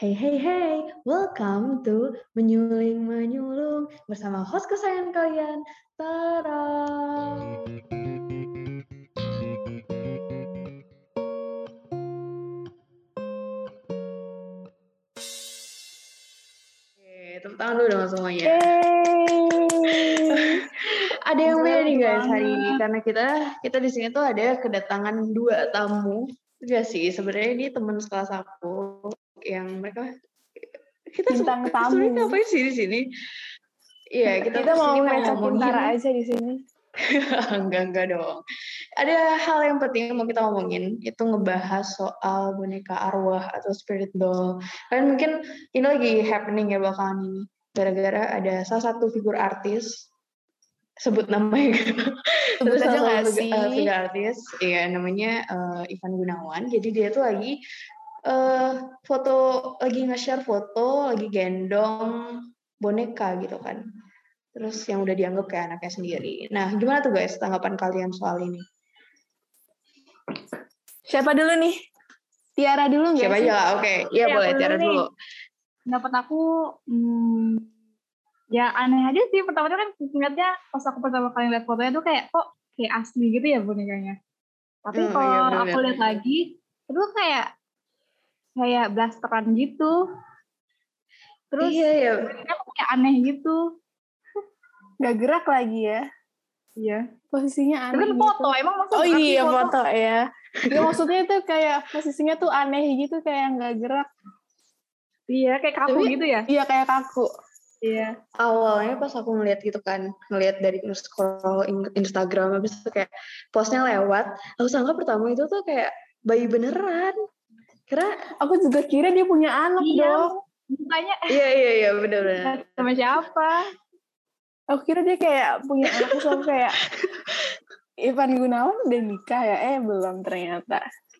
Hey hey hey, welcome to Menyuling Menyulung bersama host kesayangan kalian, Tara. Oke, tepuk tangan dulu dong semuanya. ada yang beda nih guys hari ini karena kita kita di sini tuh ada kedatangan dua tamu. Enggak sih, sebenarnya ini teman sekelas aku yang mereka kita Bintang tamu. sebenarnya ngapain sih di sini? Iya, kita, Kita, mau ngomongin- aja di sini. enggak enggak dong. Ada hal yang penting yang mau kita ngomongin itu ngebahas soal boneka arwah atau spirit doll. Kalian mungkin ini lagi happening ya belakangan ini gara-gara ada salah satu figur artis sebut namanya Sebut Terus aja salah nggak satu figur- eh, sih? figur artis iya namanya eh, Ivan Gunawan jadi dia tuh lagi eh foto lagi nge-share foto lagi gendong boneka gitu kan. Terus yang udah dianggap kayak anaknya sendiri. Nah gimana tuh guys tanggapan kalian soal ini? Siapa dulu nih? Tiara dulu nggak siapa aja? Lah oke iya Oke, boleh Tiara dulu. Pendapat aku hmm, ya aneh aja sih. Pertama kan ngeliatnya pas aku pertama kali lihat fotonya tuh kayak kok kayak asli gitu ya bonekanya. Tapi Hmm, kalau iya, aku lihat lagi itu kayak kayak blasteran gitu terus iya iya kayak aneh gitu Nggak gerak lagi ya? iya Posisinya itu aneh kan gitu. foto emang maksudnya Oh iya foto ya. Ya maksudnya itu kayak posisinya tuh aneh gitu kayak nggak gerak. iya kayak kaku Tapi- gitu ya Iya kayak kaku. iya awalnya pas aku ngeliat gitu kan ngeliat dari scroll in- Instagram habis itu kayak postnya lewat aku sangka pertama itu tuh kayak bayi beneran kira Aku juga kira dia punya anak Iya. dong. mukanya iya iya iya bener-bener sama siapa Aku kira dia kayak punya anak sama kayak Ivan Gunawan udah nikah ya? Eh belum ternyata.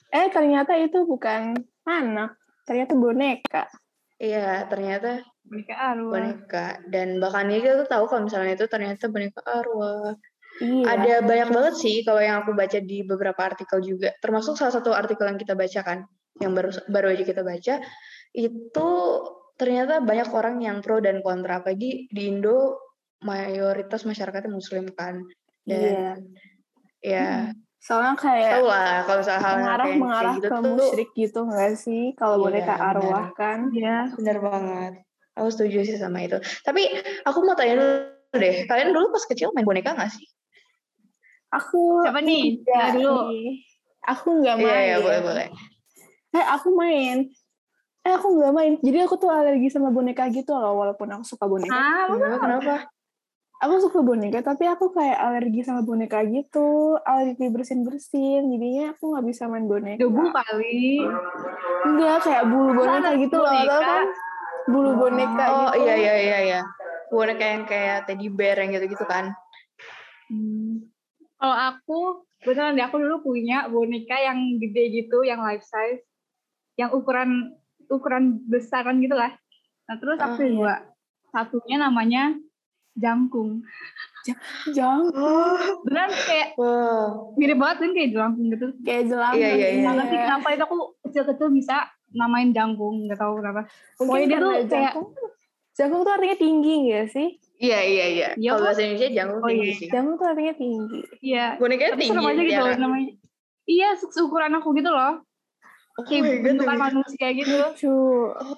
Eh ternyata itu bukan anak, ternyata boneka. iya ternyata boneka arwah boneka dan bahkan dia tuh tahu kalau misalnya itu ternyata boneka arwah Iya. ada banyak banget sih kalau yang aku baca di beberapa artikel juga termasuk salah satu artikel yang kita bacakan yang baru baru aja kita baca itu ternyata banyak orang yang pro dan kontra apalagi di Indo mayoritas masyarakatnya muslim kan dan Iya. ya Soalnya kayak tau lah kalau misalnya hal mengarah kayak, mengarah kayak gitu ke tuh musyrik gitu nggak sih? Kalau Iya, boneka benar. arwah kan? iya bener banget aku setuju sih sama itu tapi aku mau tanya dulu deh kalian dulu pas kecil main boneka nggak sih Aku siapa nih Tiara dulu. Aku nggak iya main. iya boleh boleh Eh aku main. Eh aku nggak main. Jadi aku tuh alergi sama boneka gitu loh. Walaupun aku suka boneka. ah kenapa kenapa Aku suka boneka, tapi aku kayak alergi sama boneka gitu. Alergi bersin bersin. Jadinya aku nggak bisa main boneka. debu kali Enggak kayak bulu boneka alergi gitu loh. boneka? Tau kan? Bulu boneka Oh gitu. iya iya iya iya. Boneka yang kayak teddy bear yang gitu-gitu kan. Hmm. Kalau aku, beneran deh, aku dulu punya boneka yang gede gitu, yang life size, yang ukuran ukuran besaran gitu lah. Nah terus Ah, aku iya. dua, satunya namanya jangkung. Jangan. Beneran kayak Wow. mirip banget kan kayak jangkung gitu. Kayak jelang. Iya, iya, iya. Nggak ngerti kenapa itu aku kecil-kecil bisa namain jangkung, nggak tahu kenapa. Mungkin Pokoknya dia tuh kayak jangkung. Jangkung tuh artinya tinggi nggak sih? Iya iya iya. Iya, Kalau bahasa Indonesia jangkung Oh, tinggi iya. sih. Jangkung tuh artinya tinggi. iya. Bonekanya Tapi tinggi. serem aja gitu Tiara. namanya. Iya, se- seukuran aku gitu loh. Oh Kayak God, bentukan demi- manusia gitu. Lucu.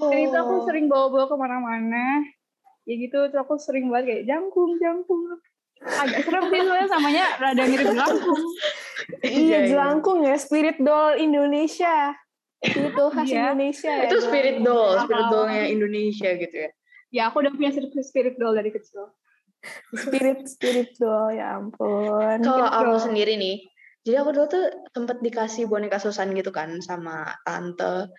Dan itu aku Oh. sering bawa-bawa ke mana-mana. Ya gitu, terus aku sering banget kayak jangkung, jangkung. Agak serem sih soalnya samanya rada mirip jangkung. Iya, jelangkung ya, spirit doll Indonesia. Itu khas Iya. Indonesia ya. Itu spirit doll, spirit dollnya Indonesia gitu ya. Ya aku udah punya spirit, spirit doll dari kecil. Spirit spirit doll, ya ampun. Kalau aku sendiri nih, jadi aku dulu tuh sempet dikasih boneka Susan gitu kan sama tante.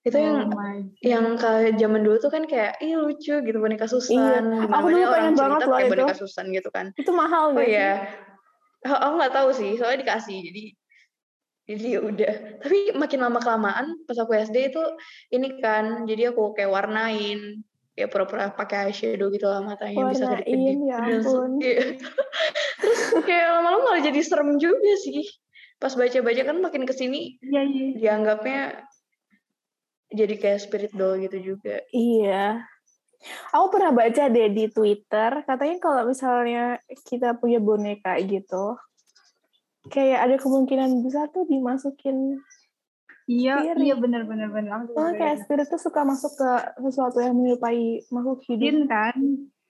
Itu yang Oh God. yang ke zaman dulu tuh kan kayak ih lucu gitu boneka Susan. Iya, aku dulu pengen banget loh itu. boneka Susan gitu kan. Itu mahal Oh sih? iya. Oh, aku nggak tahu sih, soalnya dikasih. Jadi jadi ya udah. Tapi makin lama kelamaan pas aku SD itu ini kan, jadi aku kayak warnain, kayak pura-pura pakai eyeshadow gitu lah matanya bisa kedip-kedip. Warnain, ya Terus, ampun. iya. Terus kayak lama-lama malah jadi serem juga sih. Pas baca-baca kan makin ke sini Iya, iya. dianggapnya jadi kayak spirit doll gitu juga. Iya. Aku pernah baca deh di Twitter, katanya kalau misalnya kita punya boneka gitu, kayak ada kemungkinan besar tuh dimasukin Iya, Spirit. iya benar benar benar. Soalnya kayak spirit tuh suka masuk ke sesuatu yang menyerupai makhluk hidup. Jin kan,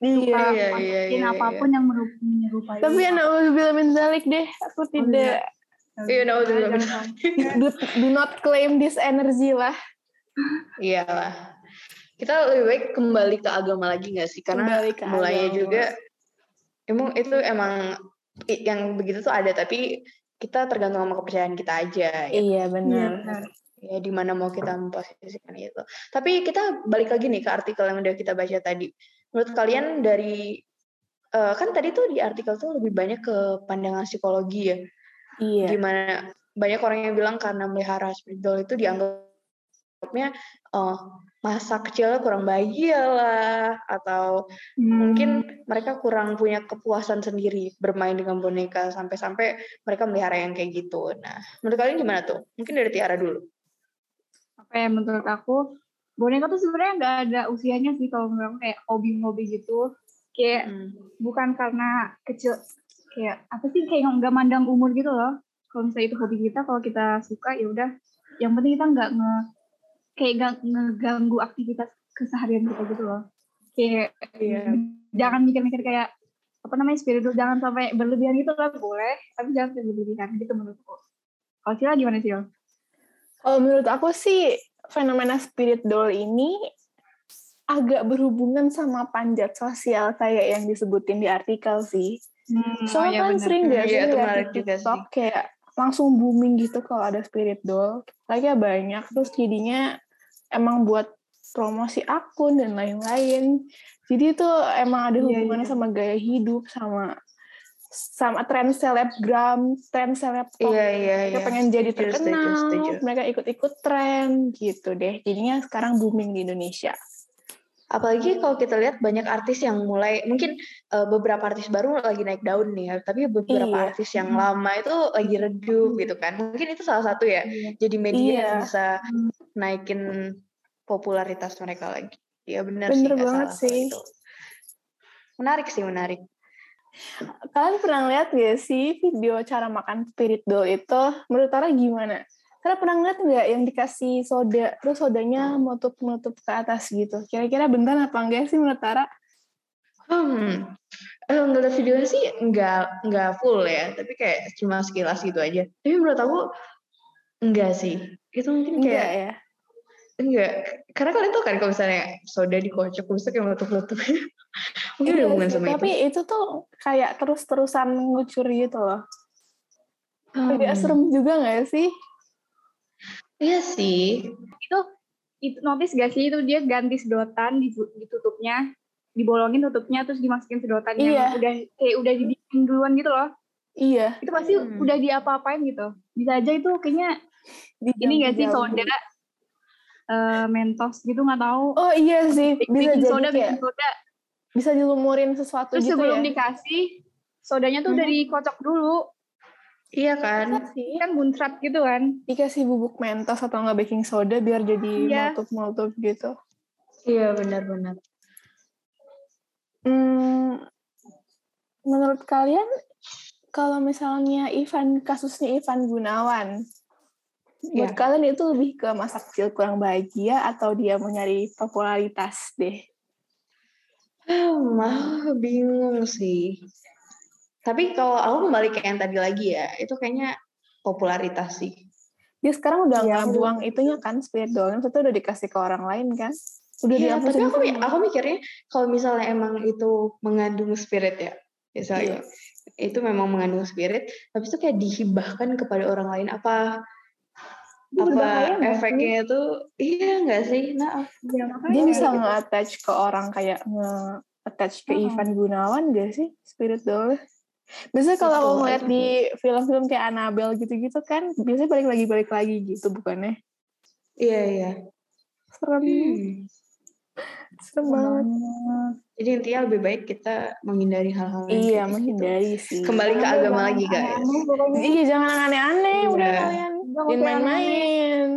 Iya. Iya, iya, masukin iya, apa pun yang meru- menyerupai. Tapi ya nauzubillah min zalik deh, aku tidak Iya, min Jangan do, do not claim this energy lah. Iyalah. Kita lebih baik kembali ke agama lagi nggak sih? Karena Kembali ke mulainya agama. juga emang itu emang yang begitu tuh ada tapi kita tergantung sama kepercayaan kita aja ya. Iya Iya, benar. ya di mana mau kita memposisikan itu. Tapi kita balik lagi nih ke artikel yang udah kita baca tadi. Menurut kalian dari eh, kan tadi tuh di artikel tuh lebih banyak ke pandangan psikologi ya. Iya. Gimana banyak orang yang bilang karena melihara spirit doll itu dianggapnya eh, masa kecilnya kurang bahagia lah atau Hmm. mungkin mereka kurang punya kepuasan sendiri bermain dengan boneka sampai-sampai mereka melihara yang kayak gitu. Nah, menurut kalian gimana tuh? Mungkin dari Tiara dulu. apa ya menurut aku boneka tuh sebenarnya nggak ada usianya sih kalau menurut aku kayak hobi-hobi gitu kayak Hmm. bukan karena kecil kayak apa sih kayak nggak mandang umur gitu loh kalau misalnya itu hobi kita kalau kita suka ya udah yang penting kita nggak nge kayak nggak ngeganggu aktivitas keseharian kita gitu loh kayak Iya. jangan mikir-mikir kayak apa namanya spiritual jangan sampai berlebihan gitu lah boleh tapi jangan sampai berlebihan gitu menurutku kalau Cila gimana sih Kalau menurut aku sih fenomena spirit doll ini agak berhubungan sama panjat sosial kayak yang disebutin di artikel sih. Hmm, Soalnya kan sering Hmm, gak sih iya, itu lihat menarik di TikTok kayak langsung booming gitu kalau ada spirit doll. Lagi banyak terus jadinya emang buat promosi akun dan lain-lain. Jadi itu emang ada Iya, hubungannya iya. sama gaya hidup sama sama tren selebgram, tren seleb Iya, iya, mereka iya. pengen jadi Setuju, setuju, terkenal, setuju. mereka ikut-ikut tren gitu deh. Jadinya sekarang booming di Indonesia. Apalagi kalau kita lihat banyak artis yang mulai mungkin eh, beberapa artis baru lagi naik daun nih ya, tapi beberapa Iya. artis yang lama itu lagi redup gitu kan. Mungkin itu salah satu ya. Jadi media yang Iya. bisa naikin popularitas mereka lagi. Iya benar sih. Bener banget kalau sih. itu. Menarik sih, menarik. Kalian pernah lihat gak sih video cara makan spirit doll itu? Menurut Tara gimana? Tara pernah ngeliat nggak yang dikasih soda, terus sodanya menutup-menutup ke atas gitu? Kira-kira bentar apa enggak sih menurut Tara? Hmm. Eh, ngeliat videonya sih nggak nggak full ya, tapi kayak cuma sekilas gitu aja. Tapi menurut aku enggak sih. Itu mungkin Enggak kayak ya? Enggak, karena kalian tuh kan kalau misalnya soda dikocok terus kayak meletup-letup. Mungkin ada Iya hubungan sama tapi itu. itu tuh kayak terus-terusan ngucur gitu loh. Agak Hmm, serem juga nggak sih? Iya sih. itu itu notice gak sih itu dia ganti sedotan di- ditutupnya dibolongin tutupnya terus dimasukin sedotan yang Iya. udah kayak udah dibikin duluan gitu loh Iya. itu pasti Hmm. udah diapa-apain gitu bisa aja itu kayaknya di ini gak sih soda eh, mentos gitu nggak tahu Oh iya sih, bisa baking jadi soda kayak baking soda bisa dilumurin sesuatu terus gitu sebelum ya. dikasih sodanya tuh udah Mhm. dikocok dulu Iya kan? Sih. kan muncrat gitu kan Dikasih bubuk mentos atau nggak baking soda biar jadi Iya. meletup-meletup gitu. Iya benar-benar. Hmm, menurut kalian kalau misalnya Ivan kasusnya Ivan Gunawan, buat Iya. kalian itu lebih ke masa kecil kurang bahagia atau dia mau nyari popularitas deh? Ah, mah bingung sih. Tapi kalau aku kembali ke yang tadi lagi ya, itu kayaknya popularitas sih. Dia sekarang udah Iya, nggak buang itunya kan spirit dollnya, itu udah dikasih ke orang lain kan? Udah Iya, tapi aku aku mikirnya kalau misalnya emang itu mengandung spirit ya, misalnya itu memang mengandung spirit, tapi itu kayak dihibahkan kepada orang lain apa apa efeknya itu iya nggak sih? Nah, ya, Dia bisa gitu. nge-attach ke orang kayak nge-attach ke Oh. Ivan Gunawan gak sih spirit doll? Biasanya kalau aku ngeliat di film-film kayak Annabelle gitu-gitu kan, biasanya balik lagi balik lagi gitu bukannya? iya iya. Serem, Hmm. serem banget. Jadi intinya lebih baik kita menghindari hal-hal yang Iya, kayak gitu. menghindari sih. Kembali ke agama lagi guys. Iya, jangan aneh-aneh udah Iya. kalian. Jangan Jangan main-main.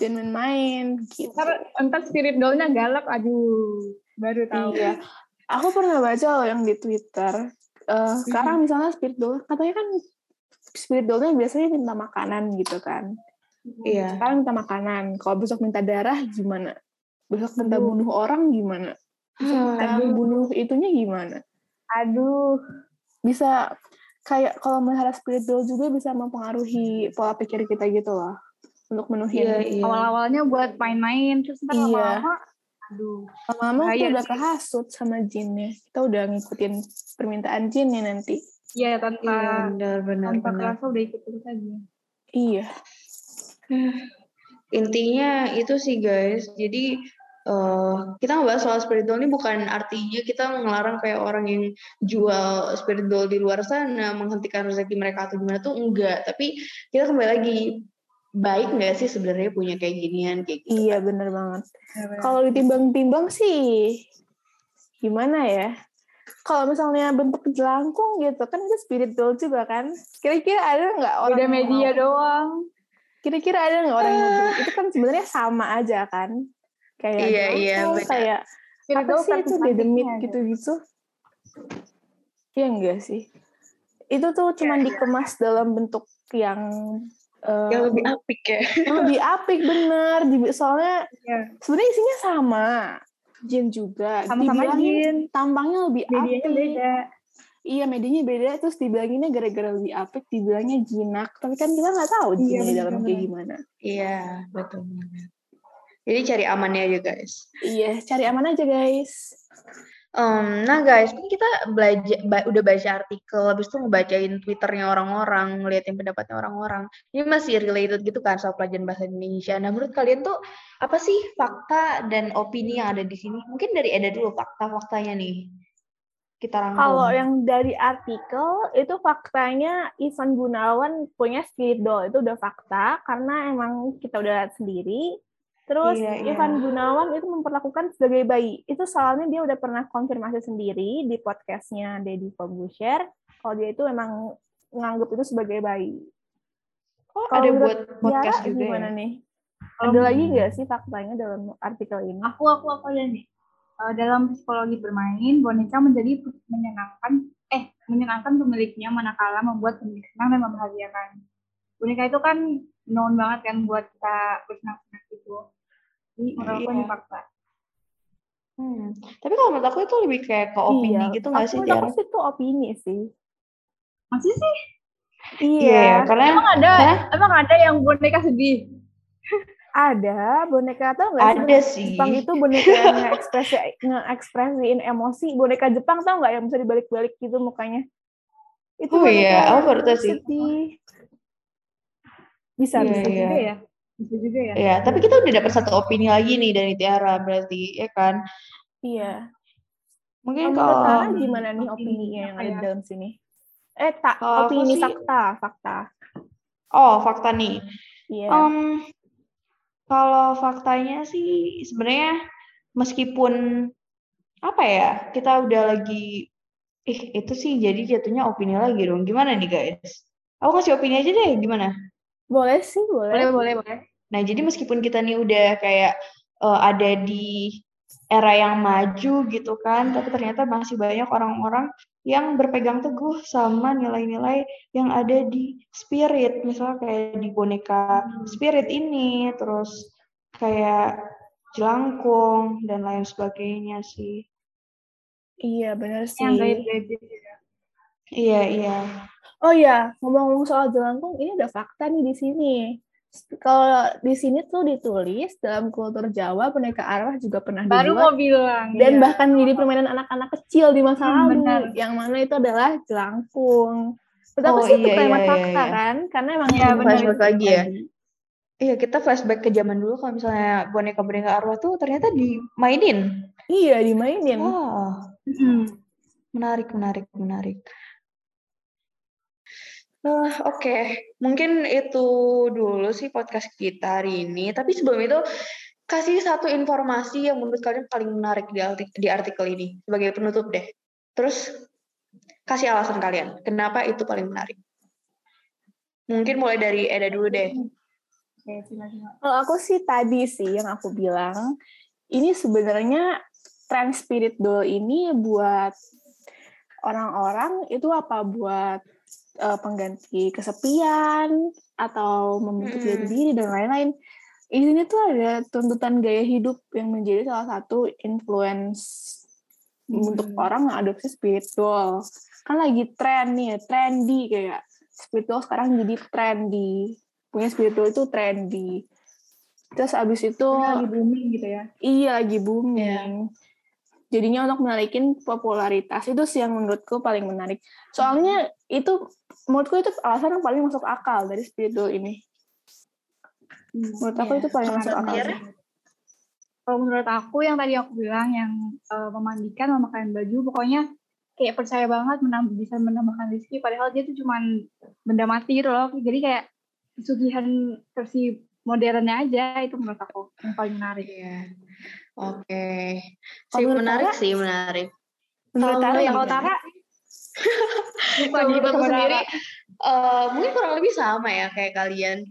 dan main-main gitu. Ntar, ntar spirit doll-nya galak, aduh, baru tahu. Iya. Aku pernah baca loh yang di Twitter. Uh, sekarang misalnya spirit doll, katanya kan spirit doll-nya biasanya minta makanan gitu kan. Iya. Sekarang minta makanan. Kalau besok minta darah gimana? Besok minta bunuh orang gimana? Besok minta bunuh itunya gimana? Aduh, Bisa kayak kalau melihara spirit doll juga bisa mempengaruhi pola pikir kita gitu loh. Untuk menuhin Iya, iya. awal-awalnya buat main-main, terus ntar Iya. lama-lama, aduh. lama-lama kita udah kehasut sama jinnya. Kita udah ngikutin permintaan jinnya nanti. Iya, tanpa, Iya, benar benar tanpa benar. kerasa udah ikut terus aja. Iya. Intinya itu sih guys. Jadi eh, kita ngebahas soal spirit doll ini bukan artinya kita ngelarang kayak orang yang jual spirit doll di luar sana menghentikan rezeki mereka atau gimana tuh enggak. Tapi kita kembali lagi baik nggak sih sebenarnya punya kayak ginian kayak gitu. Iya, bener banget. Kalau ditimbang-timbang sih, gimana ya? Kalau misalnya bentuk jelangkung gitu, kan itu spirit doll juga kan? Kira-kira ada nggak orang Beda yang media mau- doang. Kira-kira ada nggak orang yang beli? Itu kan sebenarnya sama aja kan? Kayak Iya, iya, benar. kayak apa sih itu dedemit gitu-gitu? Iya enggak sih? Itu tuh cuman dikemas dalam bentuk yang eh, Yang lebih apik ya. lebih apik bener. Di- Soalnya Iya. sebenarnya isinya sama. Jin juga. Sama-sama jin. tampangnya lebih Medianya apik. beda. Iya, medianya beda. Terus dibilanginnya gara-gara lebih apik, dibilangnya jinak. Tapi kan kita nggak tahu Iya, jinnya di dalam kayak gimana. Iya, betul banget. Jadi cari amannya aja guys. Iya, cari aman aja guys. Em, nah guys, kan kita belajar ba- udah baca artikel, habis itu ngebacain Twitternya orang-orang, ngeliatin pendapatnya orang-orang. Ini masih related gitu kan soal pelajaran bahasa Indonesia. Nah, menurut kalian tuh apa sih fakta dan opini yang ada di sini? Mungkin dari Eda dulu fakta-faktanya nih. Kita rangkum. Kalau yang dari artikel itu faktanya Ivan Gunawan punya spirit doll itu udah fakta karena emang kita udah lihat sendiri. Terus Iya, iya. Ivan Gunawan itu memperlakukan sebagai bayi. Itu soalnya dia udah pernah konfirmasi sendiri di podcastnya Deddy Corbuzier kalau dia itu emang nganggap itu sebagai bayi. Oh, Kalau ada buat podcast Tiara juga gimana ya? nih? Kalau Ada lagi nggak sih faktanya dalam artikel ini? Aku, aku, aku aja nih. Eh, dalam psikologi bermain, boneka menjadi menyenangkan, eh, menyenangkan pemiliknya manakala membuat pemilik senang dan membahagiakan. Boneka itu kan known banget kan buat kita bersenang-senang. Jadi menurut aku Iya. fakta. Hmm. Tapi kalau menurut aku itu lebih kayak ke opini Iya, gitu nggak sih, menurut aku sih itu opini sih. Masih sih? Iya, ya, karena Emang ada, emang ada yang boneka sedih? Ada boneka tau nggak ada sih. Jepang itu boneka yang nge-ekspresi nge-ekspresiin emosi. Boneka Jepang tau nggak yang bisa dibalik-balik gitu mukanya? Itu Oh iya, aku baru tahu sih. sedih. Bisa, Iya, bisa. iya. Juga ya? Bisa juga ya? Iya, tapi kita udah dapat satu opini lagi nih dari Tiara berarti, ya kan? Iya. Mungkin Kalau menurut kalau Tara gimana nih opini opininya yang ada di dalam sini? Eh, tak aku opini sih- fakta, fakta. oh fakta nih, Iya. Em, kalau faktanya sih sebenarnya meskipun apa ya kita udah lagi, ih itu sih jadi jatuhnya opini lagi dong. Gimana nih guys? Aku ngasih opini aja deh, gimana? boleh sih, Boleh, boleh. boleh, boleh. Nah, jadi meskipun kita nih udah kayak eh, ada di era yang maju gitu kan, tapi ternyata masih banyak orang-orang yang berpegang teguh sama nilai-nilai yang ada di spirit, misalnya kayak di boneka spirit ini, terus kayak jelangkung dan lain sebagainya sih. Iya, benar sih. Yang. Iya, iya. Oh ya, ngomong-ngomong soal jelangkung, ini ada fakta nih di sini. Kalau di sini tuh ditulis dalam kultur Jawa boneka arwah juga pernah Baru dibuat mau bilang. dan iya. bahkan menjadi permainan anak-anak kecil di masa Hmm, lalu, benar. yang mana itu adalah jelangkung. Aku Oh, sih itu iya, kalimat iya, fakta iya, iya. kan, karena emang itu benar. Flashback lagi ya. Iya, kita flashback ke zaman dulu kalau misalnya boneka-boneka arwah tuh ternyata dimainin. Iya, dimainin. Wah. Mm-mm. Menarik, menarik, menarik. Nah, oke. Mungkin itu dulu sih podcast kita hari ini. Tapi sebelum itu, kasih satu informasi yang menurut kalian paling menarik di, arti- di artikel ini. Sebagai penutup deh. Terus, kasih alasan kalian. Kenapa itu paling menarik. Mungkin mulai dari Eda dulu deh. Oke, cuma-cuma. Kalau aku sih tadi sih yang aku bilang, ini sebenarnya tren spirit doll ini buat orang-orang itu apa buat uh, pengganti kesepian atau membentuk Hmm. diri diri dan lain-lain. Di sini tuh ada tuntutan gaya hidup yang menjadi salah satu influence untuk Hmm. orang yang adopsi spiritual. Kan lagi tren nih, trendy kayak spiritual sekarang jadi trendy. Punya spiritual itu trendy. Terus abis itu Ini lagi booming gitu ya. iya lagi booming. Jadinya untuk menarikin popularitas itu sih yang menurutku paling menarik. Soalnya itu menurutku itu alasan yang paling masuk akal dari spiritual ini. Menurut aku Iya. itu paling masuk akal. Sih. Kalau menurut aku yang tadi aku bilang yang eh, memandikan, memakaian baju, pokoknya kayak percaya banget menambah bisa menambahkan rezeki padahal dia tuh cuman benda mati gitu loh. Jadi kayak pesugihan versi modernnya aja itu menurut aku yang paling menarik. Iya. Oke. Sih menurut menarik Tara? sih, menarik. Menurut Tara yang? Tara menurut aku sendiri, eh, mungkin kurang lebih sama ya kayak kalian.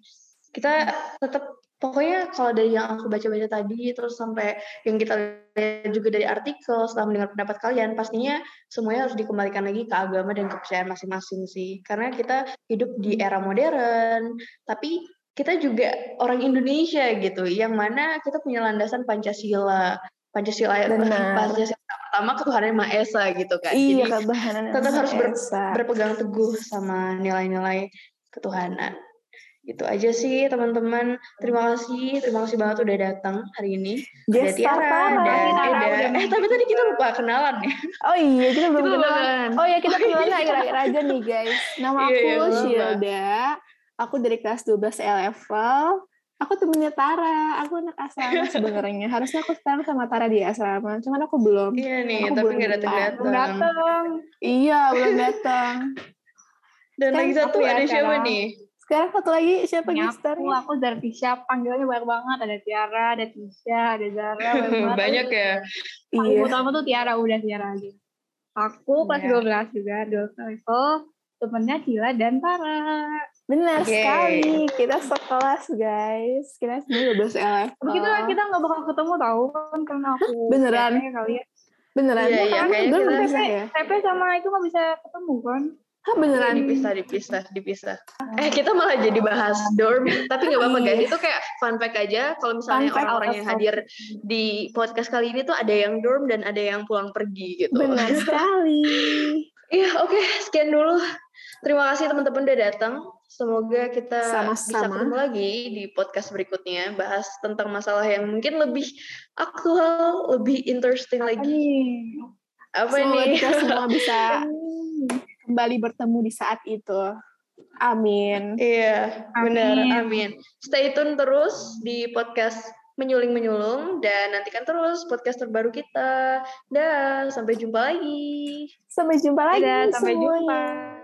Kita tetap pokoknya kalau dari yang aku baca-baca tadi terus sampai yang kita lihat juga dari artikel setelah mendengar pendapat kalian pastinya semuanya harus dikembalikan lagi ke agama dan kepercayaan masing-masing sih karena kita hidup di era modern tapi kita juga orang Indonesia gitu yang mana kita punya landasan Pancasila Pancasila Benar. Pancasila pertama ketuhanan yang Maha Esa gitu kan Iya, jadi yang tetap harus ber- berpegang teguh sama nilai-nilai ketuhanan. Itu aja sih teman-teman. Terima kasih, terima kasih banget udah datang hari ini. Ada Tiara, Tara. ada Tara Eda. Eh tapi tadi kita lupa kenalan ya. Oh iya, kita belum Kita kenalan. kenalan. Oh iya, kita kenalan akhir-akhir aja nih, guys. Nama Iya, aku iya, lupa. Shilda. Aku dari kelas 12 L level. Aku temennya Tara. Aku anak asrama sebenarnya. Harusnya aku sekarang sama Tara di asrama, cuman aku belum. Iya nih, Aku tapi belum nggak belum datang-datang. datang. Iya, belum datang. Dan Kan lagi satu ya ada siapa sekarang. nih? Sekarang satu lagi siapa gestarnya? aku, aku dari Tisha, panggilannya banyak banget. Ada Tiara, ada Tisha, ada Zara, banyak. Banyak ya. Iya. utama tuh Tiara, udah Tiara aja. Aku kelas Iya. 12 juga, 12 level, temennya Cila dan Tara. Benar Yeay. sekali. Kita sekelas, guys. Kita semua 12 L level. Tapi kita kita nggak bakal ketemu tahu kan karena aku Beneran? TP kali ya. Beneran? Iya, iya, Kan kayaknya kita- bisa ya? TP sama itu nggak bisa ketemu kan? Hah, beneran? Dipisah, dipisah, dipisah. Eh kita malah jadi bahas dorm, tapi nggak apa-apa guys. Itu kayak fun fact aja. Kalau misalnya orang-orang yang hadir di podcast kali ini tuh ada yang dorm dan ada yang pulang pergi gitu. Benar sekali. Iya, oke, sekian dulu. Terima kasih teman-teman udah datang. Semoga kita bisa Sama-sama. ketemu lagi di podcast berikutnya, bahas tentang masalah yang mungkin lebih aktual, lebih interesting lagi. Nih. Apa Semoga ini? kita semua bisa kembali bertemu di saat itu. Amin. Iya, benar. Amin. Amin. Stay tune terus di podcast Menyuling Menyulung dan nantikan terus podcast terbaru kita. Dan sampai jumpa lagi. Sampai jumpa lagi Dadah, sampai semuanya. jumpa.